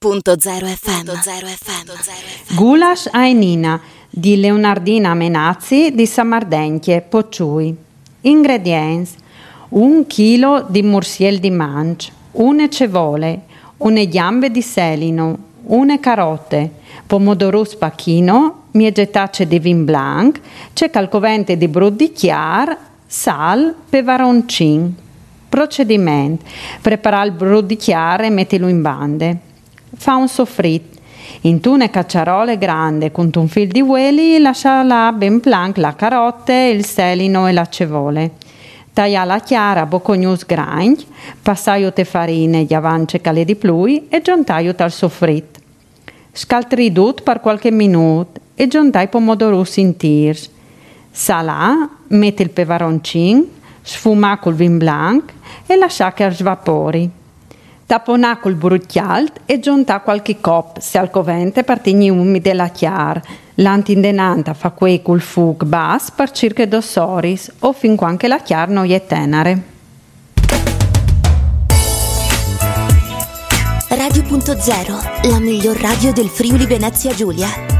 Radio.0 FM. Gulash Ainina di Leonardina Menazzi di Samardenchie, Pocciui. Ingredienti: un chilo di mursiel di manch, une cevole, une gambe di selino, une carote, pomodoro spacchino, miegetacce di vin blanc, c'è calcovente di brut di chiar, sal, pevaroncin. Procedimento: prepara il brut di chiar e mettilo in bande fa un soffritto. In tune cacciarole grande con un fil di ueli lascia là ben plank la carote, il selino e la cevole. Taglia la chiara bocognus grind, passaio te farine gli avance cale di plui e giuntaio tal soffritto. Scaltri dut per qualche minuto e giuntai pomodorus in tirs. Salà, metti il pevaroncin, sfuma col vin blanc e lascia che svapori. Taponà col brucchialt e giunta qualche cop, se al covente partigni umide la chiar. L'antindenanta fa quei col fug bas per circa dos soris o fin quanche la chiar non è tenere. Radio.0, la miglior radio del Friuli Venezia Giulia.